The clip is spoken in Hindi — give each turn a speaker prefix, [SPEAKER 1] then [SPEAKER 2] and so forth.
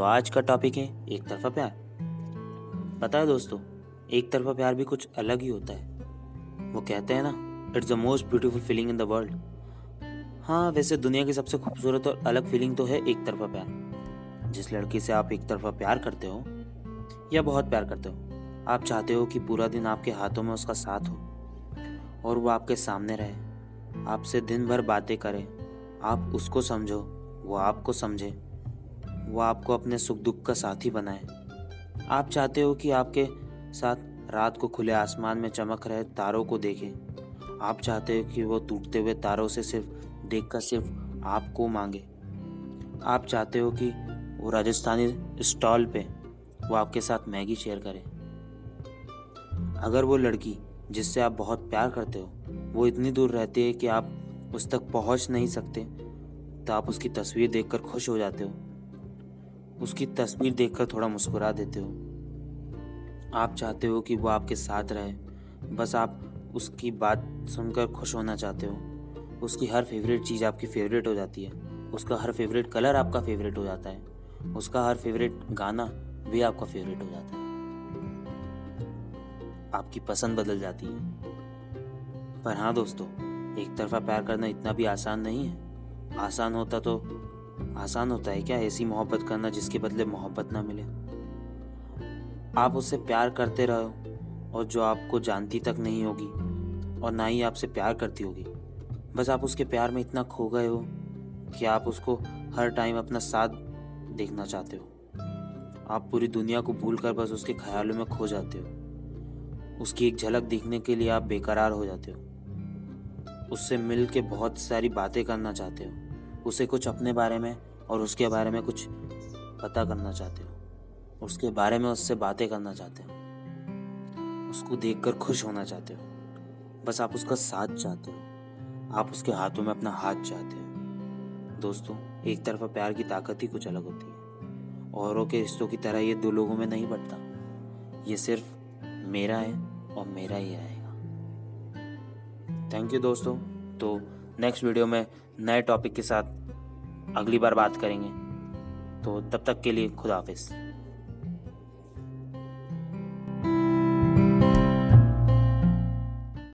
[SPEAKER 1] तो आज का टॉपिक है, एक तरफा प्यार। पता है दोस्तों, एक तरफा प्यार भी कुछ अलग ही होता है। वो कहते हैं ना it's the most beautiful feeling in the world हाँ वैसे दुनिया की सबसे खूबसूरत और अलग फीलिंग तो है एक तरफा प्यार। जिस लड़की से आप एक तरफा प्यार करते हो, या बहुत प्यार करते हो, आप चाहते हो कि पूरा दिन आपके हाथों में उसका साथ हो, और वो आपके सामने रहे, आपसे दिन भर बातें करे, आप उसको समझो, वो आपको समझे वो आपको अपने सुख दुख का साथी बनाए। आप चाहते हो कि आपके साथ रात को खुले आसमान में चमक रहे तारों को देखें। आप चाहते हो कि वो टूटते हुए तारों से सिर्फ़ देखकर सिर्फ़ आपको मांगे। आप चाहते हो कि वो राजस्थानी स्टॉल पे वो आपके साथ मैगी शेयर करे। अगर वो लड़की जिससे आप बहुत प्यार करते हो, वो इतनी दूर रहती है कि आप उस तक पहुँच नहीं सकते तो आप उसकी तस्वीर देखकर खुश हो जाते हो। उसकी तस्वीर देखकर थोड़ा मुस्कुरा देते हो। आप चाहते हो कि वो आपके साथ रहे। बस आप उसकी बात सुनकर खुश होना चाहते हो। उसकी हर फेवरेट चीज़ आपकी फेवरेट हो जाती है। उसका हर फेवरेट कलर आपका फेवरेट हो जाता है। उसका हर फेवरेट गाना भी आपका फेवरेट हो जाता है। आपकी पसंद बदल जाती है। पर हाँ दोस्तों, एक तरफा प्यार करना इतना भी आसान नहीं है। आसान होता तो आसान होता है क्या ऐसी मोहब्बत करना जिसके बदले मोहब्बत ना मिले? आप उससे प्यार करते रहो और जो आपको जानती तक नहीं होगी और ना ही आपसे प्यार करती होगी। बस आप उसके प्यार में इतना खो गए हो कि आप उसको हर टाइम अपना साथ देखना चाहते हो। आप पूरी दुनिया को भूल कर बस उसके ख्यालों में खो जाते हो। उसकी एक झलक देखने के लिए आप बेकरार हो जाते हो। उससे मिल के बहुत सारी बातें करना चाहते हो। उसे कुछ अपने बारे में और उसके बारे में कुछ पता करना चाहते हो। उसके बारे में उससे बातें करना चाहते हो। उसको देखकर खुश होना चाहते हो। बस आप उसका साथ चाहते हो। आप उसके हाथों में अपना हाथ चाहते हो। दोस्तों, एक तरफा प्यार की ताकत ही कुछ अलग होती है। औरों के रिश्तों की तरह ये दो लोगों में नहीं बढ़ता ये सिर्फ़ मेरा है और मेरा ही रहेगा। थैंक यू दोस्तों। तो नेक्स्ट वीडियो में नए टॉपिक के साथ अगली बार बात करेंगे। तो तब तक के लिए खुदा हाफिज़।